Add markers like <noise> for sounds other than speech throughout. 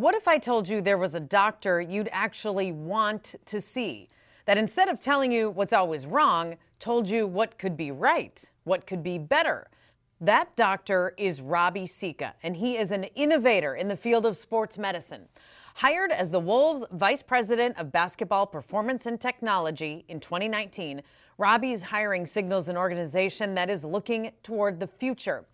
What if I told you there was a doctor you'd actually want to see? That instead of telling you what's always wrong, told you what could be right, what could be better. That doctor is Robbie Sikka, and he is an innovator in the field of sports medicine. Hired as the Wolves Vice President of Basketball Performance and Technology in 2019, Robbie's hiring signals an organization that is looking toward the future,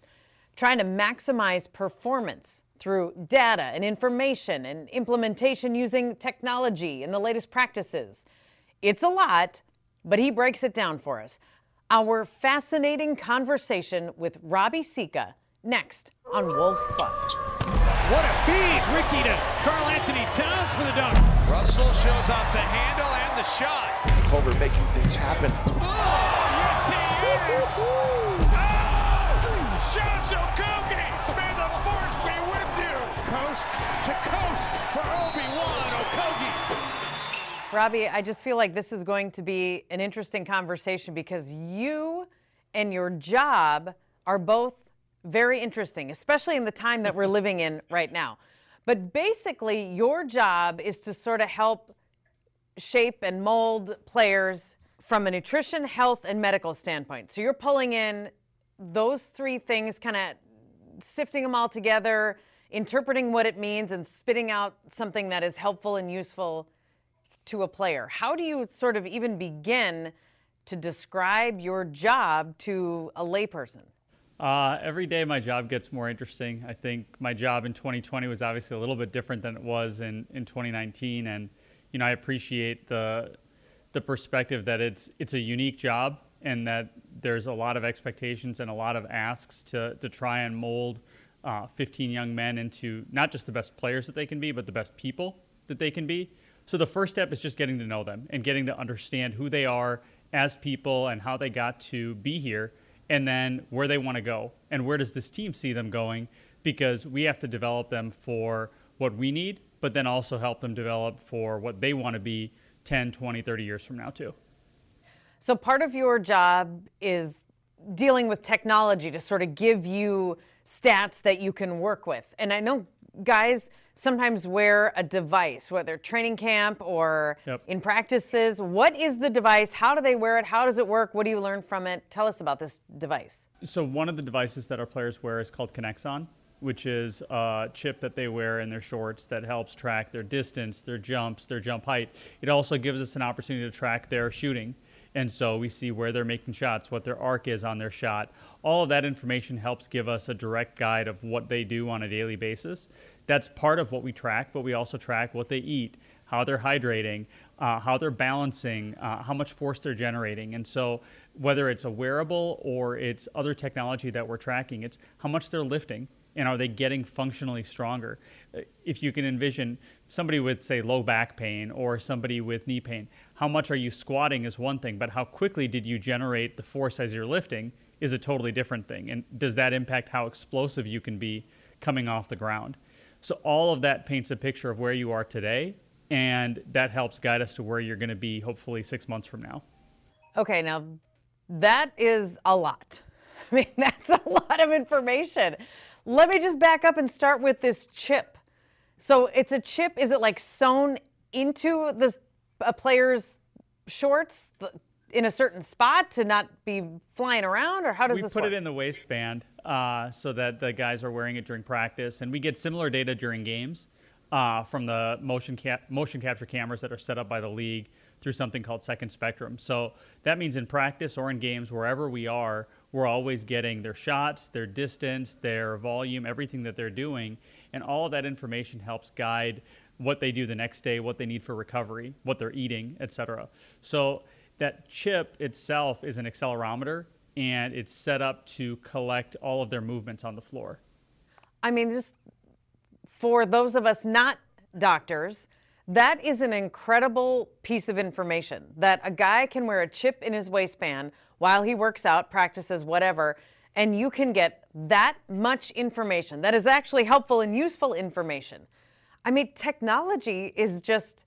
trying to maximize performance through data and information and implementation using technology and the latest practices. It's a lot, but he breaks it down for us. Our fascinating conversation with Robbie Sikka next on Wolves Plus. What a feed! Ricky to Karl-Anthony Towns for the dunk. Russell shows off the handle and the shot. Culver making things happen. Oh, yes he is! Oh! Shots Okogie! Coast to coast for Obi-Wan. Robby, I just feel like this is going to be an interesting conversation because you and your job are both very interesting, especially in the time that we're living in right now. But basically, your job is to sort of help shape and mold players from a nutrition, health, and medical standpoint. So you're pulling in those three things, kind of sifting them all together, interpreting what it means, and spitting out something that is helpful and useful to a player. How do you sort of even begin to describe your job to a layperson? Uh, every day my job gets more interesting. I think my job in 2020 was obviously a little bit different than it was in, in 2019. And, you know, I appreciate the, the perspective that it's, it's a unique job and that there's a lot of expectations and a lot of asks to, to try and mold uh, 15 young men into not just the best players that they can be, but the best people that they can be. So the first step is just getting to know them and getting to understand who they are as people and how they got to be here and then where they want to go and where does this team see them going because we have to develop them for what we need but then also help them develop for what they want to be 10 20 30 years from now too so part of your job is dealing with technology to sort of give you stats that you can work with and i know guys sometimes wear a device, whether training camp or Yep. in practices. What is the device? How do they wear it? How does it work? What do you learn from it? Tell us about this device. So one of the devices that our players wear is called Kinexon, which is a chip that they wear in their shorts that helps track their distance, their jumps, their jump height. It also gives us an opportunity to track their shooting. And so we see where they're making shots, what their arc is on their shot. All of that information helps give us a direct guide of what they do on a daily basis. That's part of what we track, but we also track what they eat, how they're hydrating, uh, how they're balancing, uh, how much force they're generating. And so, whether it's a wearable or it's other technology that we're tracking, it's how much they're lifting and are they getting functionally stronger? Uh, If you can envision somebody with, say, low back pain or somebody with knee pain, how much are you squatting is one thing, but how quickly did you generate the force as you're lifting is a totally different thing. And does that impact how explosive you can be coming off the ground? So, all of that paints a picture of where you are today, and that helps guide us to where you're going to be hopefully six months from now. Okay, now that is a lot. <laughs> I mean, <laughs> that's a lot of information. Let me just back up and start with this chip. So it's a chip. Is it like sewn into the a player's shorts in a certain spot to not be flying around, or how does we this put work? it in the waistband uh, so that the guys are wearing it during practice, and we get similar data during games uh, from the motion cap- motion capture cameras that are set up by the league through something called Second Spectrum. So that means in practice or in games, wherever we are, we're always getting their shots, their distance, their volume, everything that they're doing, and all of that information helps guide what they do the next day, what they need for recovery, what they're eating, etc. So that chip itself is an accelerometer and it's set up to collect all of their movements on the floor. I mean, just for those of us not doctors, that is an incredible piece of information that a guy can wear a chip in his waistband while he works out, practices, whatever, and you can get that much information that is actually helpful and useful information. I mean, technology is just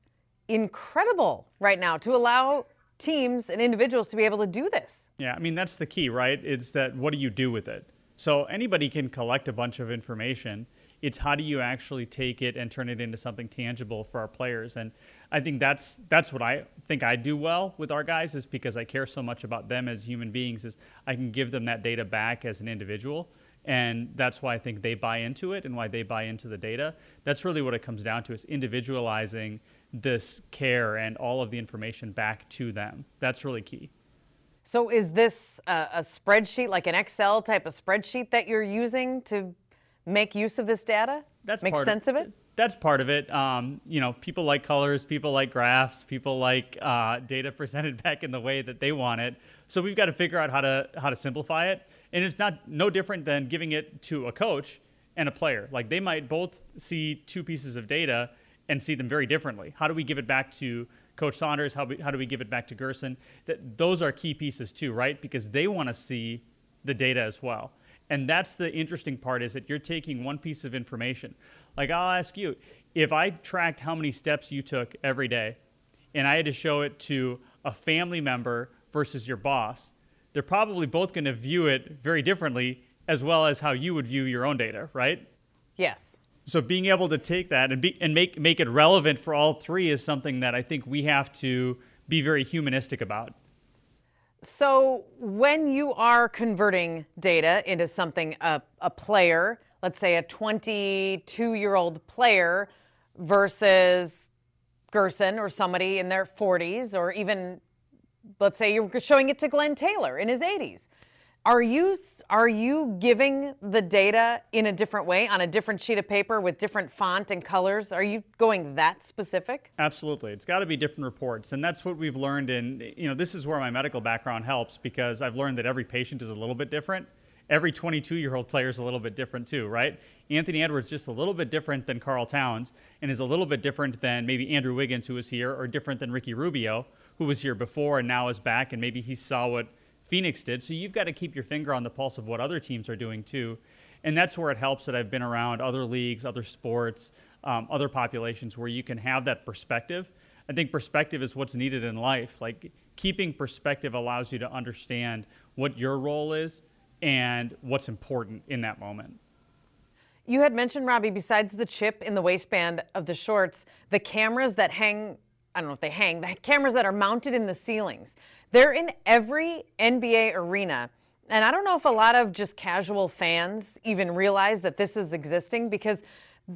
incredible right now to allow teams and individuals to be able to do this. Yeah, I mean, that's the key, right? It's that what do you do with it? So anybody can collect a bunch of information It's how do you actually take it and turn it into something tangible for our players? And I think that's that's what I think I do well with our guys is because I care so much about them as human beings is I can give them that data back as an individual. And that's why I think they buy into it and why they buy into the data. That's really what it comes down to is individualizing this care and all of the information back to them. That's really key. So is this a, a spreadsheet, like an Excel type of spreadsheet that you're using to make use of this data? That's make sense of, of, it. That's part of it. Um, you know, people like colors, people like graphs, people like uh, data <laughs> presented back in the way that they want it. So we've got to figure out how to how to simplify it. And it's not no different than giving it to a coach and a player. Like they might both see two pieces of data and see them very differently. How do we give it back to Coach Saunders? How, we, how do we give it back to Gersson? Those are key pieces too, right? Because they want to see the data as well. And that's the interesting part is that you're taking one piece of information. Like I'll ask you, if I tracked how many steps you took every day and I had to show it to a family member versus your boss, they're probably both going to view it very differently as well as how you would view your own data, right? Yes. So being able to take that and be, and make make it relevant for all three is something that I think we have to be very humanistic about. So when you are converting data into something, a, a player, let's say a 22 year old player versus Gersson or somebody in their 40s, or even, let's say you're showing it to Glenn Taylor in his 80s. Are you are you giving the data in a different way on a different sheet of paper with different font and colors? Are you going that specific? Absolutely. It's got to be different reports. And that's what we've learned in you know, this is where my medical background helps because I've learned that every patient is a little bit different. Every 22-year-old player is a little bit different too, right? Anthony Edwards just a little bit different than Karl Towns and is a little bit different than maybe Andrew Wiggins who was here or different than Ricky Rubio who was here before and now is back and maybe he saw what Phoenix did. So you've got to keep your finger on the pulse of what other teams are doing too. And that's where it helps that I've been around other leagues, other sports, um, other populations where you can have that perspective. I think perspective is what's needed in life. Like keeping perspective allows you to understand what your role is and what's important in that moment. You had mentioned, Robbie, besides the chip in the waistband of the shorts, the cameras that hang, I don't know if they hang, the cameras that are mounted in the ceilings. They're in every NBA arena. And I don't know if a lot of just casual fans even realize that this is existing because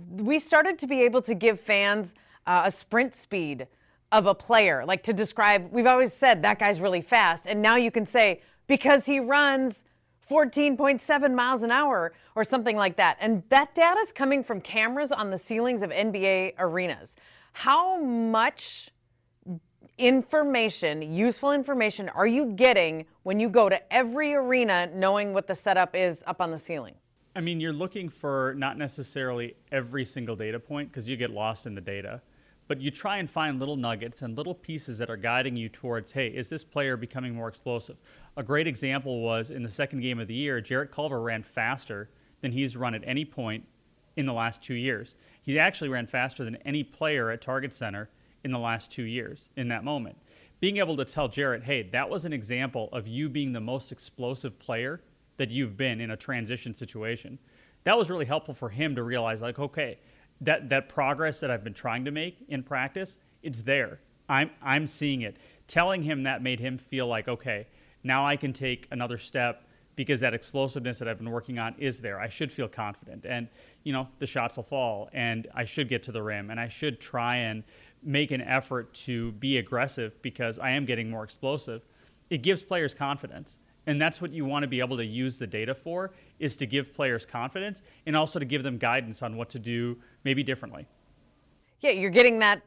we started to be able to give fans uh, a sprint speed of a player, like to describe, we've always said that guy's really fast. And now you can say, because he runs 14.7 miles an hour or something like that. And that data is coming from cameras on the ceilings of NBA arenas. How much information, useful information, are you getting when you go to every arena knowing what the setup is up on the ceiling? I mean, you're looking for not necessarily every single data point because you get lost in the data, but you try and find little nuggets and little pieces that are guiding you towards hey, is this player becoming more explosive? A great example was in the second game of the year, Jarrett Culver ran faster than he's run at any point in the last two years. He actually ran faster than any player at Target Center in the last two years in that moment. Being able to tell Jarrett, hey, that was an example of you being the most explosive player that you've been in a transition situation. That was really helpful for him to realize, like, okay, that, that progress that I've been trying to make in practice, it's there. I'm, I'm seeing it. Telling him that made him feel like, okay, now I can take another step because that explosiveness that I've been working on is there. I should feel confident. And, you know, the shots will fall and I should get to the rim and I should try and make an effort to be aggressive because I am getting more explosive, it gives players confidence. And that's what you want to be able to use the data for is to give players confidence and also to give them guidance on what to do maybe differently. Yeah, you're getting that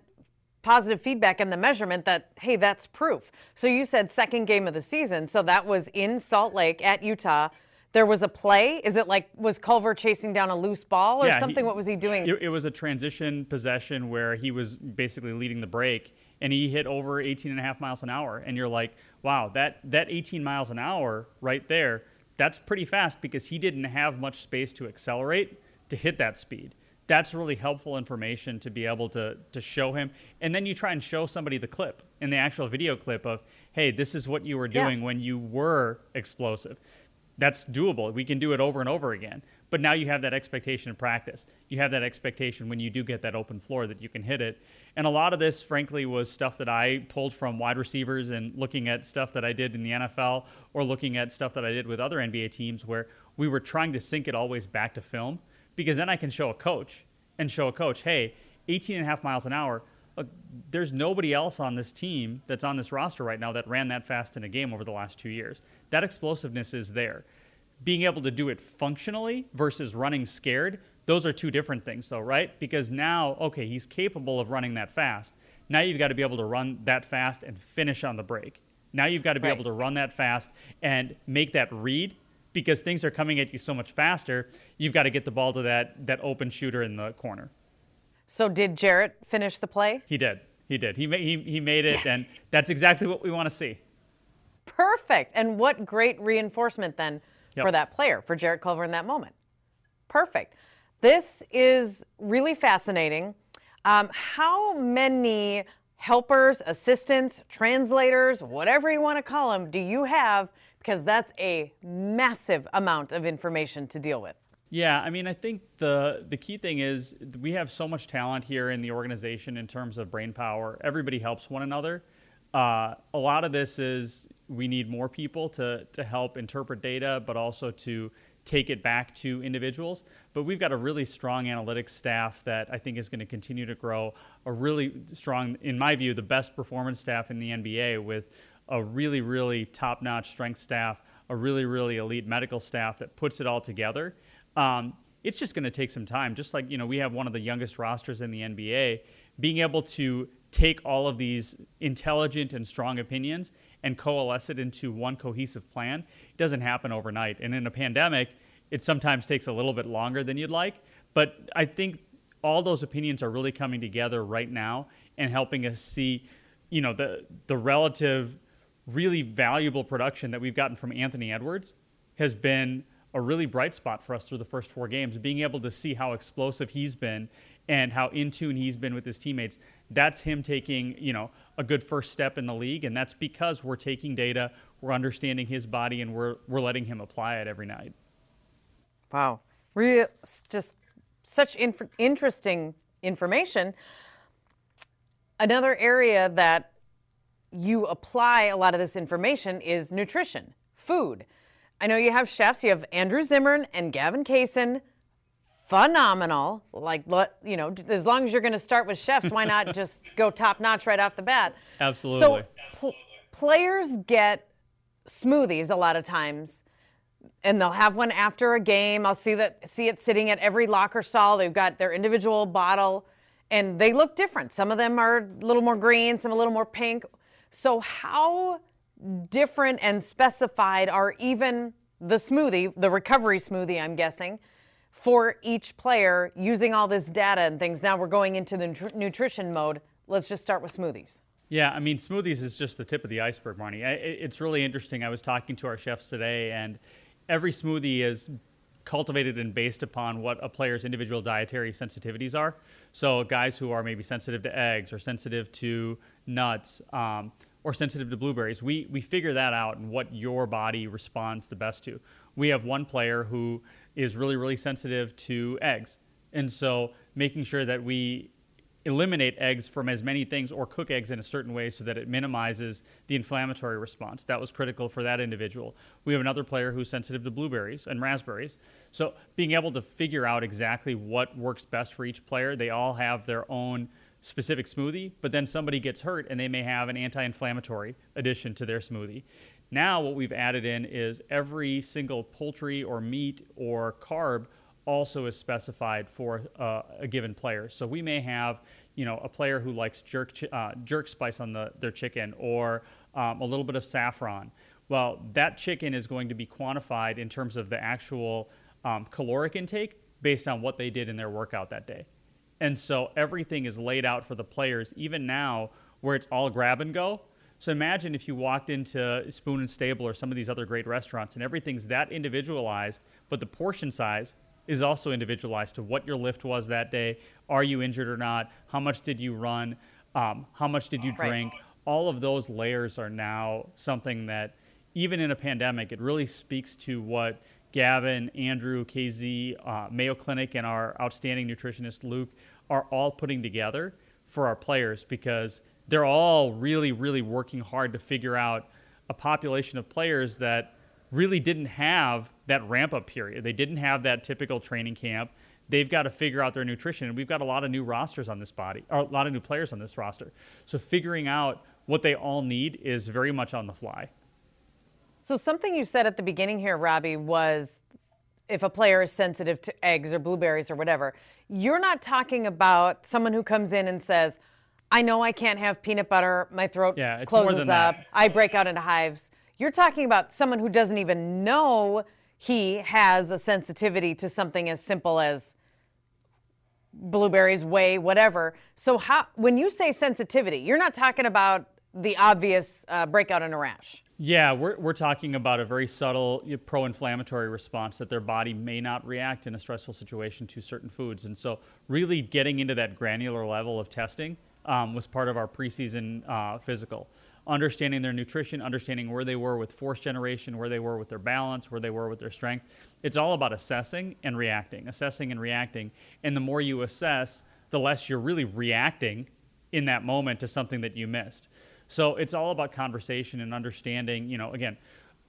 positive feedback and the measurement that hey, that's proof. So you said second game of the season, so that was in Salt Lake at Utah there was a play. Is it like was Culver chasing down a loose ball or yeah, something? He, what was he doing? It, it, was a transition possession where he was basically leading the break and he hit over 18 and a half miles an hour. And you're like, wow, that, that 18 miles an hour right there, that's pretty fast because he didn't have much space to accelerate to hit that speed. That's really helpful information to be able to, to show him. And then you try and show somebody the clip in the actual video clip of, hey, this is what you were doing yeah. when you were explosive that's doable. We can do it over and over again. But now you have that expectation in practice. You have that expectation when you do get that open floor that you can hit it. And a lot of this, frankly, was stuff that I pulled from wide receivers and looking at stuff that I did in the NFL or looking at stuff that I did with other NBA teams where we were trying to sync it always back to film because then I can show a coach and show a coach, hey, 18 and a half miles an hour. Look, there's nobody else on this team that's on this roster right now that ran that fast in a game over the last two years. That explosiveness is there being able to do it functionally versus running scared, those are two different things, though, right? Because now, okay, he's capable of running that fast. Now you've got to be able to run that fast and finish on the break. Now you've got to be right. able to run that fast and make that read because things are coming at you so much faster. You've got to get the ball to that that open shooter in the corner. So did Jarrett finish the play? He did. He did. He he he made it, yes. and that's exactly what we want to see. Perfect. And what great reinforcement then yep. for that player, for Jarrett Culver in that moment. Perfect. This is really fascinating. Um, how many helpers, assistants, translators, whatever you want to call them, do you have? Because that's a massive amount of information to deal with. Yeah, I mean, I think the the key thing is we have so much talent here in the organization in terms of brain power. Everybody helps one another. Uh, a lot of this is we need more people to, to help interpret data, but also to take it back to individuals. But we've got a really strong analytics staff that I think is going to continue to grow. A really strong, in my view, the best performance staff in the NBA with a really, really top notch strength staff, a really, really elite medical staff that puts it all together. Um, it's just going to take some time. Just like, you know, we have one of the youngest rosters in the NBA, being able to take all of these intelligent and strong opinions and coalesce it into one cohesive plan. It doesn't happen overnight. And in a pandemic, it sometimes takes a little bit longer than you'd like. But I think all those opinions are really coming together right now and helping us see, you know, the the relative really valuable production that we've gotten from Anthony Edwards has been a really bright spot for us through the first four games. Being able to see how explosive he's been and how in tune he's been with his teammates, that's him taking, you know, a good first step in the league. And that's because we're taking data, we're understanding his body, and we're, we're letting him apply it every night. Wow. Real, just such inf- interesting information. Another area that you apply a lot of this information is nutrition, food. I know you have chefs. You have Andrew Zimmern and Gavin Kaysen phenomenal. Like, you know, as long as you're going to start with chefs, why not <laughs> just go top notch right off the bat? Absolutely. So, pl- players get smoothies a lot of times, and they'll have one after a game. I'll see that see it sitting at every locker stall. They've got their individual bottle, and they look different. Some of them are a little more green, some a little more pink. So, how different and specified are even the smoothie, the recovery smoothie? I'm guessing for each player using all this data and things. Now we're going into the nutri- nutrition mode. Let's just start with smoothies. Yeah, I mean, smoothies is just the tip of the iceberg, Marnie. It's really interesting. I was talking to our chefs today, and every smoothie is cultivated and based upon what a player's individual dietary sensitivities are. So, guys who are maybe sensitive to eggs or sensitive to nuts um, or sensitive to blueberries, we, we figure that out and what your body responds the best to. We have one player who is really, really sensitive to eggs. And so making sure that we eliminate eggs from as many things or cook eggs in a certain way so that it minimizes the inflammatory response. That was critical for that individual. We have another player who's sensitive to blueberries and raspberries. So being able to figure out exactly what works best for each player, they all have their own specific smoothie, but then somebody gets hurt and they may have an anti inflammatory addition to their smoothie. Now, what we've added in is every single poultry or meat or carb also is specified for uh, a given player. So we may have, you know, a player who likes jerk uh, jerk spice on the, their chicken or um, a little bit of saffron. Well, that chicken is going to be quantified in terms of the actual um, caloric intake based on what they did in their workout that day. And so everything is laid out for the players, even now where it's all grab and go so imagine if you walked into Spoon and Stable or some of these other great restaurants and everything's that individualized, but the portion size is also individualized to what your lift was that day. Are you injured or not? How much did you run? Um, how much did you drink? Right. All of those layers are now something that, even in a pandemic, it really speaks to what Gavin, Andrew, KZ, uh, Mayo Clinic, and our outstanding nutritionist Luke are all putting together for our players because they're all really, really working hard to figure out a population of players that really didn't have that ramp up period. They didn't have that typical training camp. They've got to figure out their nutrition. And we've got a lot of new rosters on this body, or a lot of new players on this roster. So figuring out what they all need is very much on the fly. So, something you said at the beginning here, Robbie, was if a player is sensitive to eggs or blueberries or whatever, you're not talking about someone who comes in and says, I know I can't have peanut butter, my throat yeah, closes up. I break out into hives. You're talking about someone who doesn't even know he has a sensitivity to something as simple as blueberries, whey, whatever. So, how when you say sensitivity, you're not talking about the obvious uh, breakout in a rash. Yeah, we're, we're talking about a very subtle pro inflammatory response that their body may not react in a stressful situation to certain foods. And so, really getting into that granular level of testing um, was part of our preseason uh, physical. Understanding their nutrition, understanding where they were with force generation, where they were with their balance, where they were with their strength. It's all about assessing and reacting, assessing and reacting. And the more you assess, the less you're really reacting in that moment to something that you missed. So it's all about conversation and understanding. You know, again,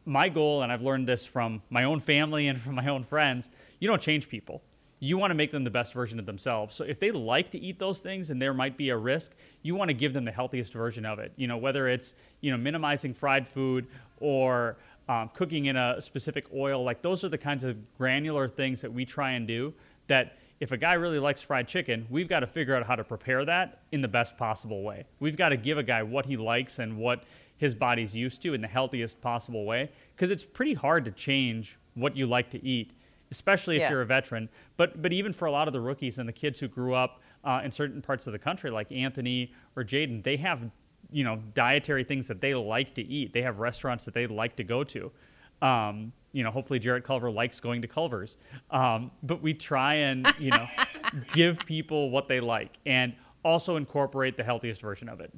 my goal, and I've learned this from my own family and from my own friends, you don't change people. You want to make them the best version of themselves. So if they like to eat those things and there might be a risk, you want to give them the healthiest version of it. You know, whether it's, you know, minimizing fried food or um, cooking in a specific oil, like those are the kinds of granular things that we try and do that if a guy really likes fried chicken, we've got to figure out how to prepare that in the best possible way. We've got to give a guy what he likes and what his body's used to in the healthiest possible way because it's pretty hard to change what you like to eat, especially if Yeah. you're a veteran. But but even for a lot of the rookies and the kids who grew up uh, in certain parts of the country, like Anthony or Jaden, they have you know dietary things that they like to eat. They have restaurants that they like to go to. Um, you know, hopefully Jarrett Culver likes going to Culver's. Um, but we try and, you know, <laughs> give people what they like and also incorporate the healthiest version of it.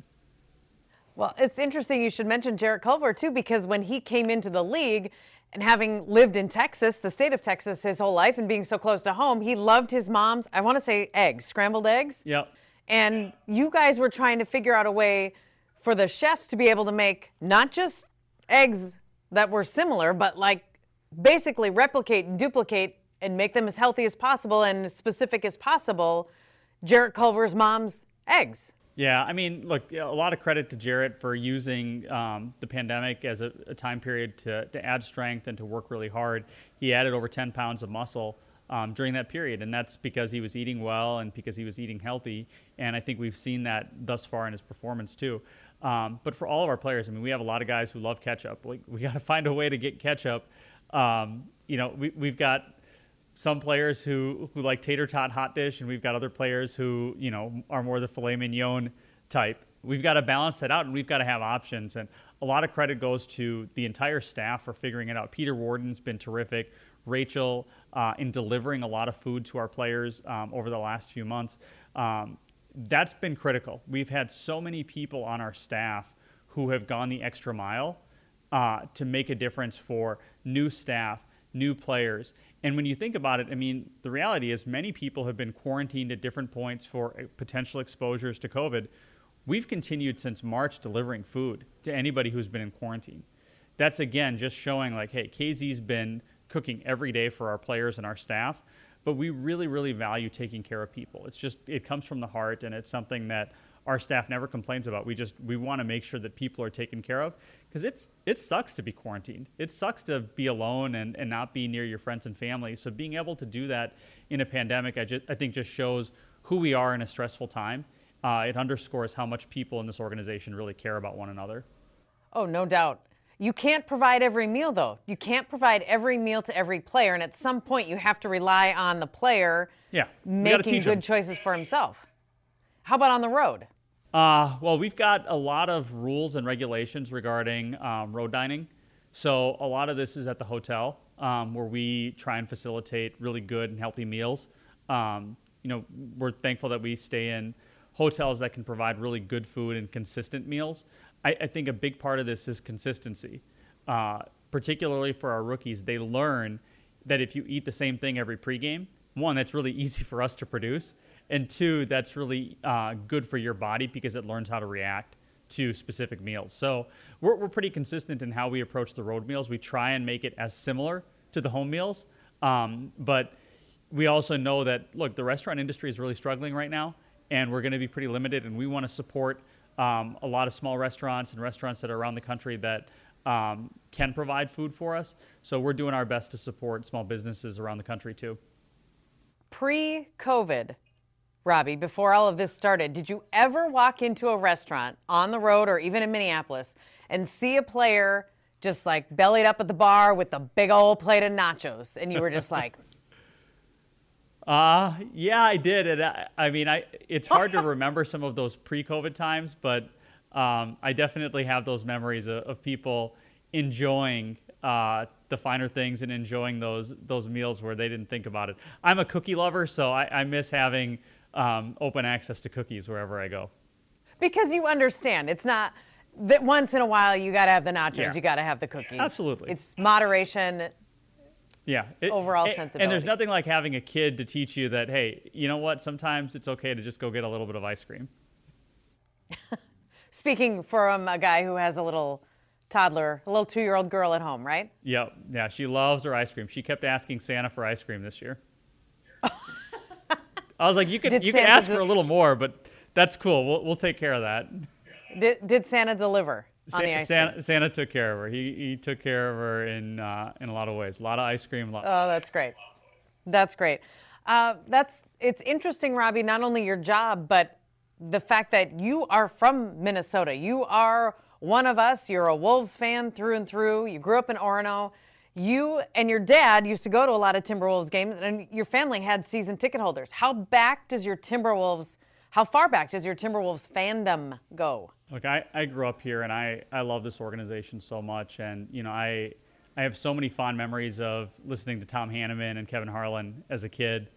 Well, it's interesting you should mention Jarrett Culver too, because when he came into the league and having lived in Texas, the state of Texas, his whole life and being so close to home, he loved his mom's, I want to say eggs, scrambled eggs. Yep. And you guys were trying to figure out a way for the chefs to be able to make not just eggs that were similar, but like basically replicate and duplicate and make them as healthy as possible and specific as possible. Jarrett Culver's mom's eggs. Yeah, I mean, look, a lot of credit to Jarrett for using um, the pandemic as a, a time period to, to add strength and to work really hard. He added over 10 pounds of muscle um, during that period, and that's because he was eating well and because he was eating healthy. And I think we've seen that thus far in his performance too. Um, but for all of our players, I mean, we have a lot of guys who love ketchup. We, we got to find a way to get ketchup. Um, you know, we, we've got some players who, who like tater tot hot dish, and we've got other players who, you know, are more the filet mignon type. We've got to balance that out, and we've got to have options. And a lot of credit goes to the entire staff for figuring it out. Peter Warden's been terrific. Rachel uh, in delivering a lot of food to our players um, over the last few months. Um, that's been critical. We've had so many people on our staff who have gone the extra mile uh, to make a difference for new staff, new players. And when you think about it, I mean, the reality is many people have been quarantined at different points for uh, potential exposures to COVID. We've continued since March delivering food to anybody who's been in quarantine. That's again just showing like, hey, KZ's been cooking every day for our players and our staff, but we really, really value taking care of people. It's just, it comes from the heart and it's something that our staff never complains about. We just, we want to make sure that people are taken care of because it's, it sucks to be quarantined. It sucks to be alone and, and not be near your friends and family. So being able to do that in a pandemic, I, just, I think just shows who we are in a stressful time. Uh, it underscores how much people in this organization really care about one another. Oh, no doubt. You can't provide every meal, though. You can't provide every meal to every player. And at some point, you have to rely on the player Yeah, making good 'em. choices for himself. How about on the road? Uh, well, we've got a lot of rules and regulations regarding um, road dining. So a lot of this is at the hotel um, where we try and facilitate really good and healthy meals. Um, you know, we're thankful that we stay in hotels that can provide really good food and consistent meals. I, I think a big part of this is consistency, uh, particularly for our rookies. They learn that if you eat the same thing every pregame, one, that's really <laughs> easy for us to produce, and two, that's really uh, good for your body because it learns how to react to specific meals. So we're, we're pretty consistent in how we approach the road meals. We try and make it as similar to the home meals, um, but we also know that look, the restaurant industry is really struggling right now, and we're going to be pretty limited, and we want to support um, a lot of small restaurants and restaurants that are around the country that um, can provide food for us. So we're doing our best to support small businesses around the country too. Pre COVID, Robbie, before all of this started, did you ever walk into a restaurant on the road or even in Minneapolis and see a player just like bellied up at the bar with the big old plate of nachos and you were just like, <laughs> uh, yeah, I did. And I, I mean, I it's <laughs> hard to remember some of those pre-COVID times, but um, I definitely have those memories of, of people enjoying uh, the finer things and enjoying those those meals where they didn't think about it. I'm a cookie lover, so I, I miss having um, open access to cookies wherever I go. Because you understand, it's not that once in a while you got to have the nachos, Yeah. you got to have the cookies. Absolutely. It's moderation. Yeah. It- Overall and- And there's nothing like having a kid to teach you that, hey, you know what? Sometimes it's okay to just go get a little bit of ice cream. <laughs> Speaking from a guy who has a little toddler, a little two year old girl at home, right? Yep. Yeah. She loves her ice cream. She kept asking Santa for ice cream this year. <laughs> I was like, you could Did you could Santa ask for a little more, but that's cool. We'll we'll take care of that. Did, did Santa deliver on the ice Santa? Santa took care of her. He, he took care of her in uh, in a lot of ways. A lot of ice cream. A lot, Oh, that's great. That's great. Uh, that's it's interesting, Robbie. Not only your job, but the fact that you are from Minnesota. You are one of us. You're a Wolves fan through and through. You grew up in Orono. You and your dad used to go to a lot of Timberwolves games, and your family had season ticket holders. How back does your Timberwolves? How far back does your Timberwolves fandom go? Look, I, I grew up here and I, I love this organization so much. And, you know, I, I have so many fond memories of listening to Tom Hanneman and Kevin Harlan as a kid,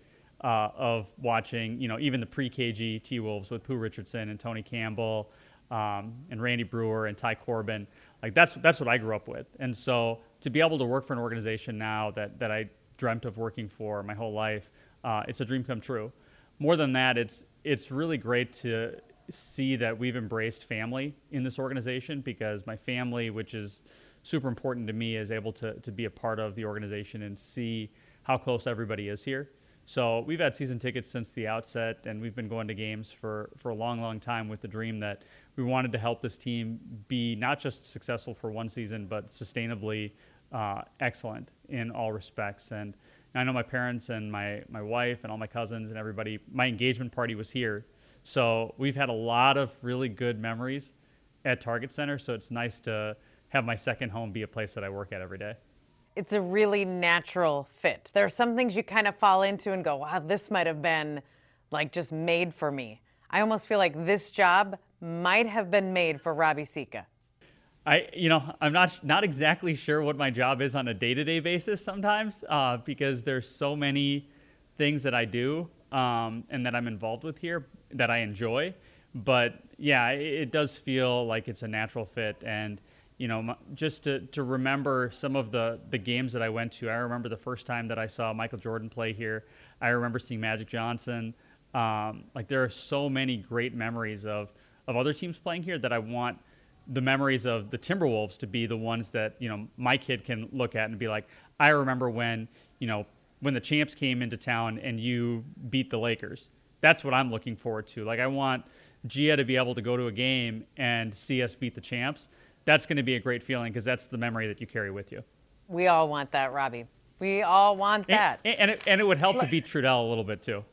uh, of watching, you know, even the pre KG T Wolves with Pooh Richardson and Tony Campbell um, and Randy Breuer and Ty Corbin. Like, that's, that's what I grew up with. And so to be able to work for an organization now that, that I dreamt of working for my whole life, uh, it's a dream come true. More than that, it's, it's really great to see that we've embraced family in this organization because my family, which is super important to me, is able to, to be a part of the organization and see how close everybody is here. So we've had season tickets since the outset, and we've been going to games for, for a long, long time with the dream that we wanted to help this team be not just successful for one season, but sustainably uh, excellent in all respects. And I know my parents and my, my wife and all my cousins and everybody, my engagement party was here. So we've had a lot of really good memories at Target Center. So it's nice to have my second home be a place that I work at every day. it's a really natural fit. There are some things you kind of fall into and go, wow, this might have been like just made for me. I almost feel like this job might have been made for Robbie Sikka. I, you know, I'm not not exactly sure what my job is on a day-to-day basis sometimes uh, because there's so many things that I do um, and that I'm involved with here that I enjoy. But yeah, it, it does feel like it's a natural fit, and you know, just to, to remember some of the the games that I went to. I remember the first time that I saw Michael Jordan play here. I remember seeing Magic Johnson. Um, like there are so many great memories of of other teams playing here that I want the memories of the Timberwolves to be the ones that you know my kid can look at and be like, I remember when you know when the champs came into town and you beat the Lakers. That's what I'm looking forward to. Like I want Gia to be able to go to a game and see us beat the champs. That's going to be a great feeling because that's the memory that you carry with you. We all want that, Robbie. We all want And, that. and, it, and it would help to beat Trudell a little bit too.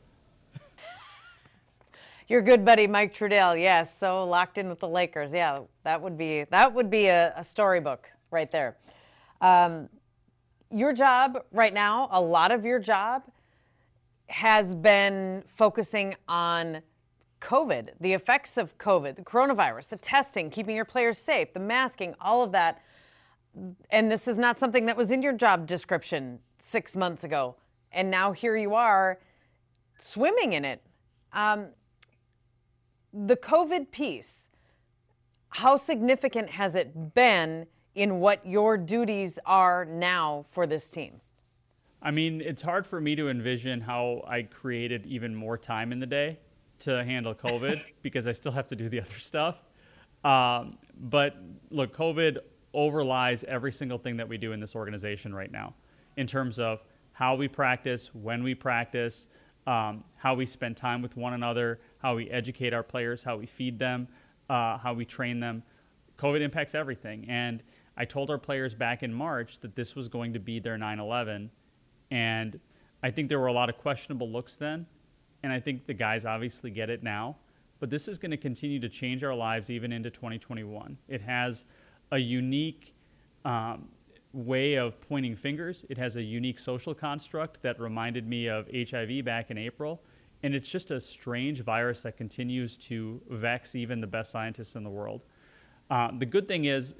Your good buddy Mike Trudell, yes, so locked in with the Lakers. Yeah, that would be that would be a, a storybook right there. Um, your job right now, a lot of your job has been focusing on COVID, the effects of COVID, the coronavirus, the testing, keeping your players safe, the masking, all of that. And this is not something that was in your job description six months ago. And now here you are swimming in it. Um, the COVID piece, how significant has it been in what your duties are now for this team? I mean, it's hard for me to envision how I created even more time in the day to handle COVID <laughs> because I still have to do the other stuff. Um, but look, COVID overlies every single thing that we do in this organization right now in terms of how we practice, when we practice, um, how we spend time with one another, how we educate our players, how we feed them, uh, how we train them. COVID impacts everything. And I told our players back in March that this was going to be their 9 11. And I think there were a lot of questionable looks then. And I think the guys obviously get it now. But this is going to continue to change our lives even into 2021. It has a unique um, way of pointing fingers. It has a unique social construct that reminded me of HIV back in April. And it's just a strange virus that continues to vex even the best scientists in the world. Uh, the good thing is,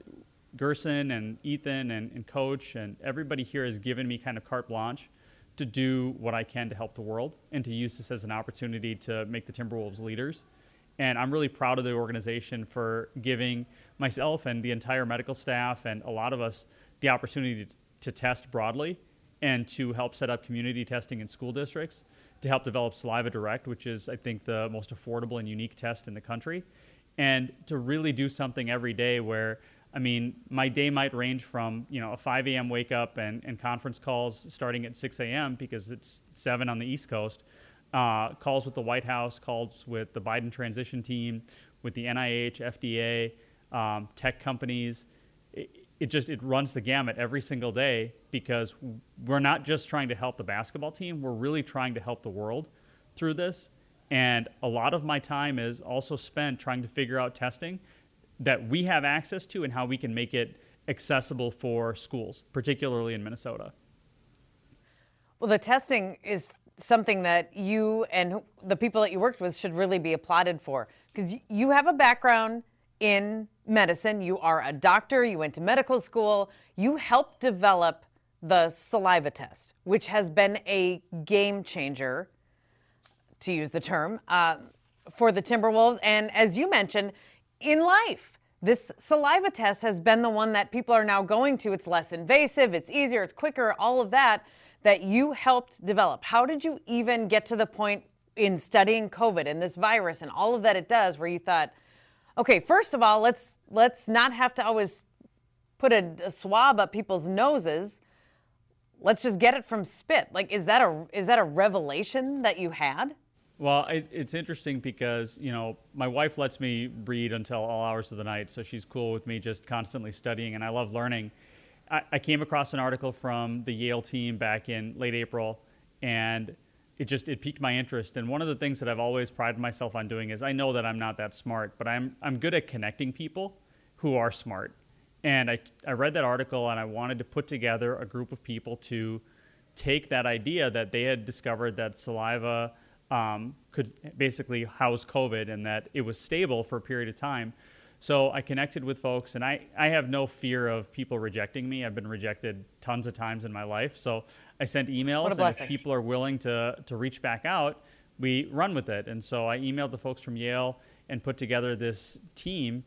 Gersson and Ethan and, and Coach and everybody here has given me kind of carte blanche to do what I can to help the world and to use this as an opportunity to make the Timberwolves leaders. And I'm really proud of the organization for giving myself and the entire medical staff and a lot of us the opportunity to, to test broadly and to help set up community testing in school districts, to help develop Saliva Direct, which is, I think, the most affordable and unique test in the country, and to really do something every day where I mean, my day might range from you know a 5 a.m. wake up and, and conference calls starting at 6 a.m. because it's 7 on the East Coast, uh, calls with the White House, calls with the Biden transition team, with the NIH, FDA, um, tech companies. It, it just it runs the gamut every single day because we're not just trying to help the basketball team. We're really trying to help the world through this. And a lot of my time is also spent trying to figure out testing that we have access to and how we can make it accessible for schools, particularly in Minnesota. Well, the testing is something that you and the people that you worked with should really be applauded for because you have a background in medicine. You are a doctor, you went to medical school, you helped develop the saliva test, which has been a game changer, to use the term, uh, for the Timberwolves. And as you mentioned, in life. This saliva test has been the one that people are now going to. It's less invasive, it's easier, it's quicker, all of that that you helped develop. How did you even get to the point in studying COVID and this virus and all of that it does where you thought, okay, first of all, let's let's not have to always put a, a swab up people's noses. Let's just get it from spit. Like, is that a is that a revelation that you had? Well, it, it's interesting because, you know, my wife lets me read until all hours of the night, so she's cool with me just constantly studying, and I love learning. I, I came across an article from the Yale team back in late April, and it just it piqued my interest. And one of the things that I've always prided myself on doing is I know that I'm not that smart, but I'm I'm good at connecting people who are smart. And I, I read that article and I wanted to put together a group of people to take that idea that they had discovered that saliva um, could basically house COVID and that it was stable for a period of time. So I connected with folks, and I, I have no fear of people rejecting me. I've been rejected tons of times in my life. So I sent emails, and if people are willing to, to reach back out, we run with it. And so I emailed the folks from Yale and put together this team,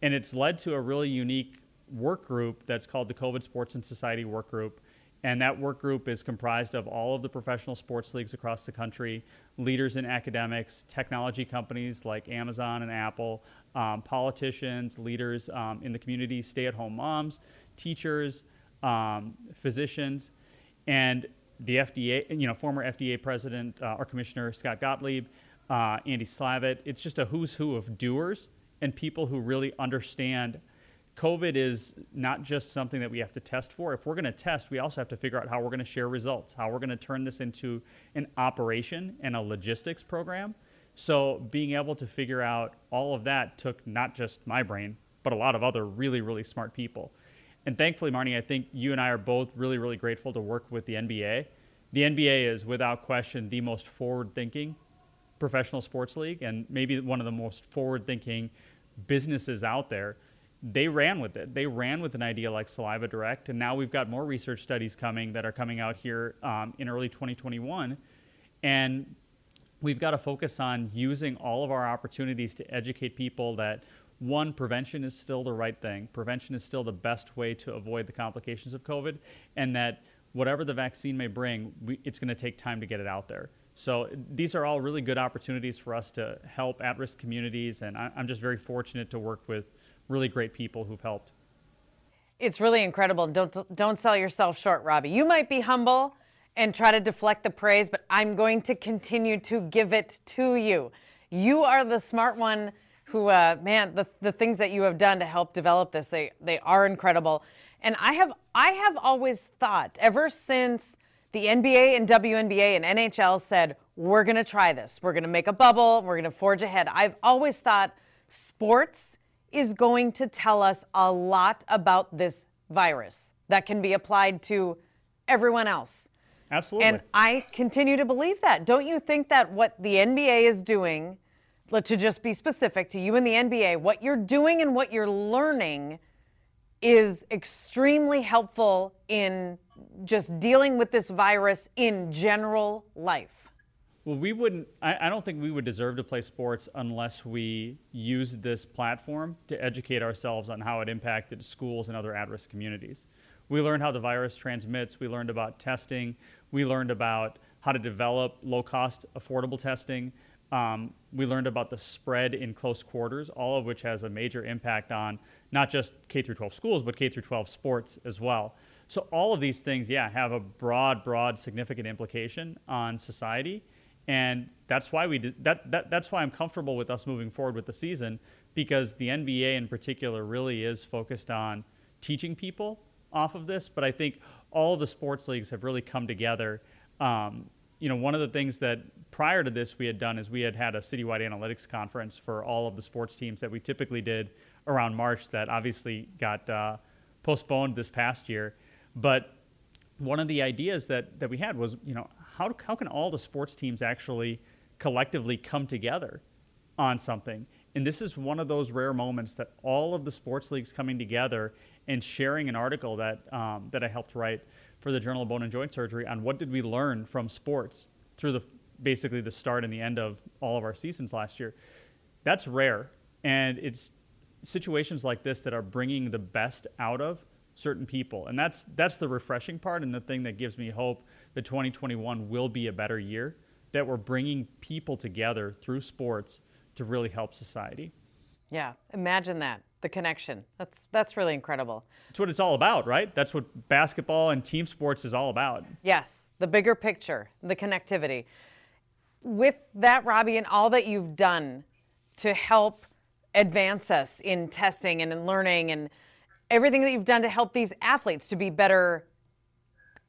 and it's led to a really unique work group that's called the COVID Sports and Society Work Group. And that work group is comprised of all of the professional sports leagues across the country, leaders in academics, technology companies like Amazon and Apple, um, politicians, leaders um, in the community, stay at home moms, teachers, um, physicians, and the FDA, you know, former FDA president uh, or commissioner Scott Gottlieb, uh, Andy Slavitt. It's just a who's who of doers and people who really understand COVID is not just something that we have to test for. If we're going to test, we also have to figure out how we're going to share results, how we're going to turn this into an operation and a logistics program. So, being able to figure out all of that took not just my brain, but a lot of other really, really smart people. And thankfully, Marnie, I think you and I are both really, really grateful to work with the NBA. The NBA is without question the most forward thinking professional sports league and maybe one of the most forward thinking businesses out there they ran with it. They ran with an idea like Saliva Direct, and now we've got more research studies coming that are coming out here um, in early 2021. And we've got to focus on using all of our opportunities to educate people that one, prevention is still the right thing. Prevention is still the best way to avoid the complications of COVID, and that whatever the vaccine may bring, we, it's going to take time to get it out there. So these are all really good opportunities for us to help at-risk communities, and I, I'm just very fortunate to work with really great people who've helped. It's really incredible. Don't don't sell yourself short, Robbie. You might be humble and try to deflect the praise, but I'm going to continue to give it to you. You are the smart one who, uh, man, the, the things that you have done to help develop this, they, they are incredible. And I have, I have always thought, ever since the NBA and WNBA and NHL said, we're going to try this, we're going to make a bubble, we're going to forge ahead, I've always thought sports is going to tell us a lot about this virus that can be applied to everyone else. Absolutely. And I continue to believe that. Don't you think that what the NBA is doing, to just be specific to you and the NBA, what you're doing and what you're learning is extremely helpful in just dealing with this virus in general life? Well, we wouldn't, I, I, don't think we would deserve to play sports unless we used this platform to educate ourselves on how it impacted schools and other at risk communities. We learned how the virus transmits, we learned about testing, we learned about how to develop low cost, affordable testing. Um, we learned about the spread in close quarters, all of which has a major impact on not just K through 12 schools, but K through 12 sports as well. So all of these things, yeah, have a broad, broad, significant implication on society, and that's why we did, that, that that's why I'm comfortable with us moving forward with the season because the NBA in particular really is focused on teaching people off of this. But I think all the sports leagues have really come together. Um, you know, one of the things that prior to this we had done is we had had a citywide analytics conference for all of the sports teams that we typically did around March that obviously got uh, postponed this past year. But one of the ideas that, that we had was, you know, how, how can all the sports teams actually collectively come together on something? And this is one of those rare moments that all of the sports leagues coming together and sharing an article that, um, that I helped write for the Journal of Bone and Joint Surgery on what did we learn from sports through the basically the start and the end of all of our seasons last year. That's rare, and it's situations like this that are bringing the best out of certain people, and that's that's the refreshing part and the thing that gives me hope that 2021 will be a better year. That we're bringing people together through sports to really help society. Yeah, imagine that the connection. That's that's really incredible. That's what it's all about, right? That's what basketball and team sports is all about. Yes, the bigger picture, the connectivity. With that, Robbie, and all that you've done to help advance us in testing and in learning and everything that you've done to help these athletes to be better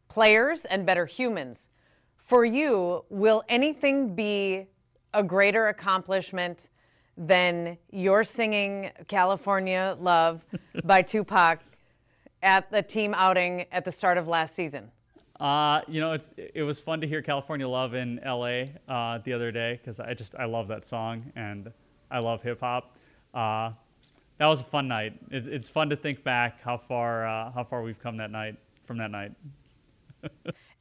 players and better humans. For you, will anything be a greater accomplishment than your singing California Love <laughs> by Tupac at the team outing at the start of last season? Uh, you know, it's it was fun to hear California Love in LA uh, the other day because I just I love that song and I love hip hop. Uh, that was a fun night. It, it's fun to think back how far uh, how far we've come that night from that night.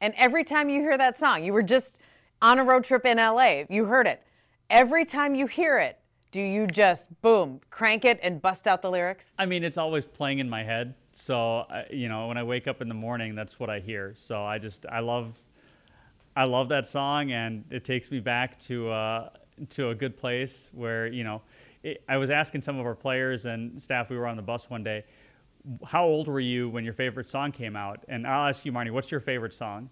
And every time you hear that song, you were just on a road trip in LA. You heard it. Every time you hear it, do you just boom crank it and bust out the lyrics i mean it's always playing in my head so you know when i wake up in the morning that's what i hear so i just i love i love that song and it takes me back to uh, to a good place where you know it, i was asking some of our players and staff we were on the bus one day how old were you when your favorite song came out and i'll ask you marnie what's your favorite song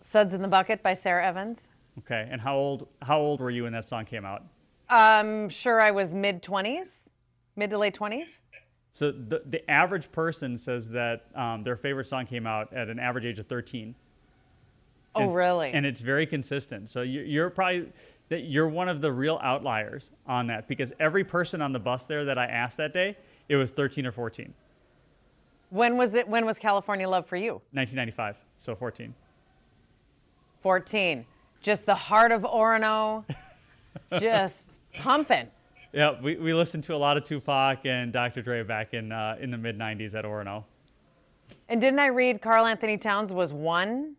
suds in the bucket by Sara Evans okay and how old how old were you when that song came out I'm sure I was mid 20s, mid to late 20s. So the, the average person says that um, their favorite song came out at an average age of 13. Oh, and really? And it's very consistent. So you're, you're probably that you're one of the real outliers on that because every person on the bus there that I asked that day, it was 13 or 14. When was it? When was California Love for you? 1995. So 14. 14. Just the heart of Orono. <laughs> just pumping. Yeah, we, we listened to a lot of Tupac and Dr. Dre back in uh, in the mid '90s at Orono. And didn't I read Karl-Anthony Towns was one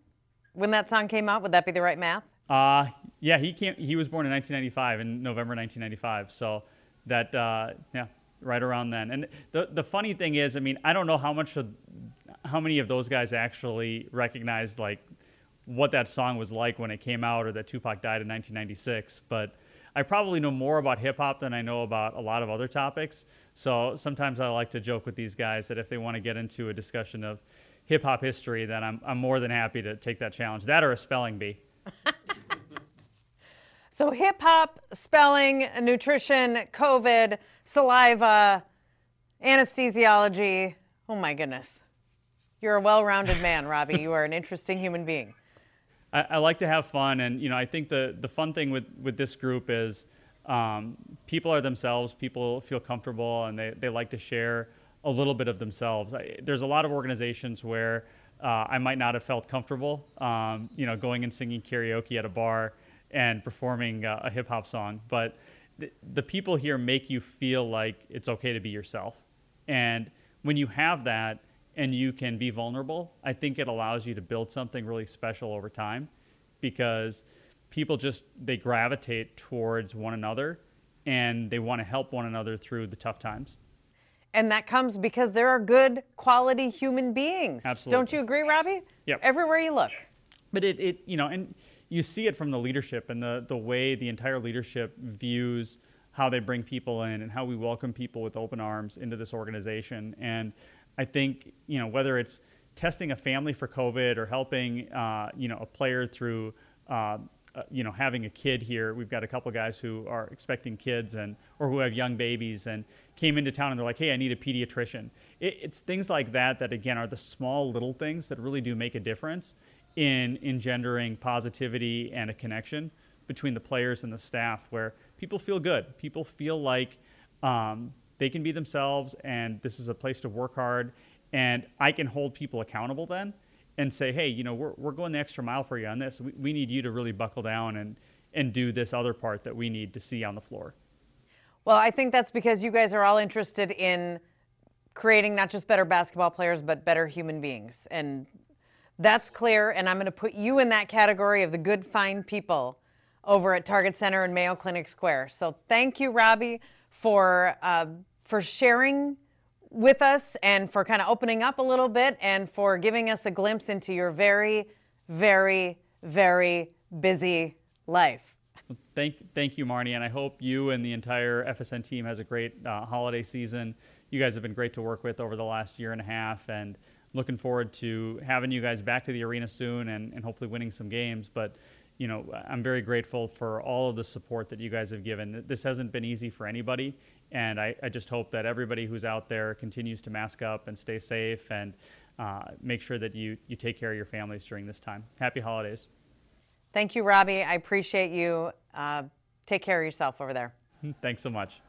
when that song came out? Would that be the right math? Uh, yeah, he came. He was born in 1995 in November 1995. So that uh, yeah, right around then. And the the funny thing is, I mean, I don't know how much of how many of those guys actually recognized like what that song was like when it came out or that Tupac died in 1996. But I probably know more about hip hop than I know about a lot of other topics. So sometimes I like to joke with these guys that if they want to get into a discussion of hip hop history, then I'm, I'm more than happy to take that challenge. That or a spelling bee. <laughs> so hip hop, spelling, nutrition, COVID, saliva, anesthesiology. Oh my goodness. You're a well rounded man, Robbie. You are an interesting human being. I, I, like to have fun, and you know, I think the the fun thing with with this group is um, people are themselves. People feel comfortable, and they they like to share a little bit of themselves. I, there's a lot of organizations where uh, I might not have felt comfortable, um, you know, going and singing karaoke at a bar and performing uh, a hip hop song, but the, the people here make you feel like it's okay to be yourself, and when you have that and you can be vulnerable, I think it allows you to build something really special over time because people just they gravitate towards one another and they want to help one another through the tough times. And that comes because there are good quality human beings. Absolutely. Don't you agree, Robbie? Yep. Everywhere you look. But it, it you know, and you see it from the leadership and the, the way the entire leadership views how they bring people in and how we welcome people with open arms into this organization. And I think you know whether it's testing a family for COVID or helping uh, you know a player through uh, uh, you know having a kid here. We've got a couple guys who are expecting kids and or who have young babies and came into town and they're like, hey, I need a pediatrician. It, it's things like that that again are the small little things that really do make a difference in engendering positivity and a connection between the players and the staff where people feel good. People feel like um, they can be themselves and this is a place to work hard. And i can hold people accountable then and say hey you know we're, we're going the extra mile for you on this. We, we need you to really buckle down and and do this other part that we need to see on the floor. Well i think that's because you guys are all interested in creating not just better basketball players but better human beings. And that's clear and i'm going to put you in that category of the good fine people over at target center and mayo clinic square so thank you robbie for uh, for sharing with us and for kind of opening up a little bit and for giving us a glimpse into your very, very, very busy life. Thank, thank you, Marnie, and I hope you and the entire FSN team has a great uh, holiday season. You guys have been great to work with over the last year and a half, and looking forward to having you guys back to the arena soon and, and hopefully winning some games. But you know, I'm very grateful for all of the support that you guys have given. This hasn't been easy for anybody, and I, I, just hope that everybody who's out there continues to mask up and stay safe and uh, make sure that you, you take care of your families during this time. Happy holidays. Thank you, Robbie. I appreciate you. Uh, take care of yourself over there. <laughs> Thanks so much.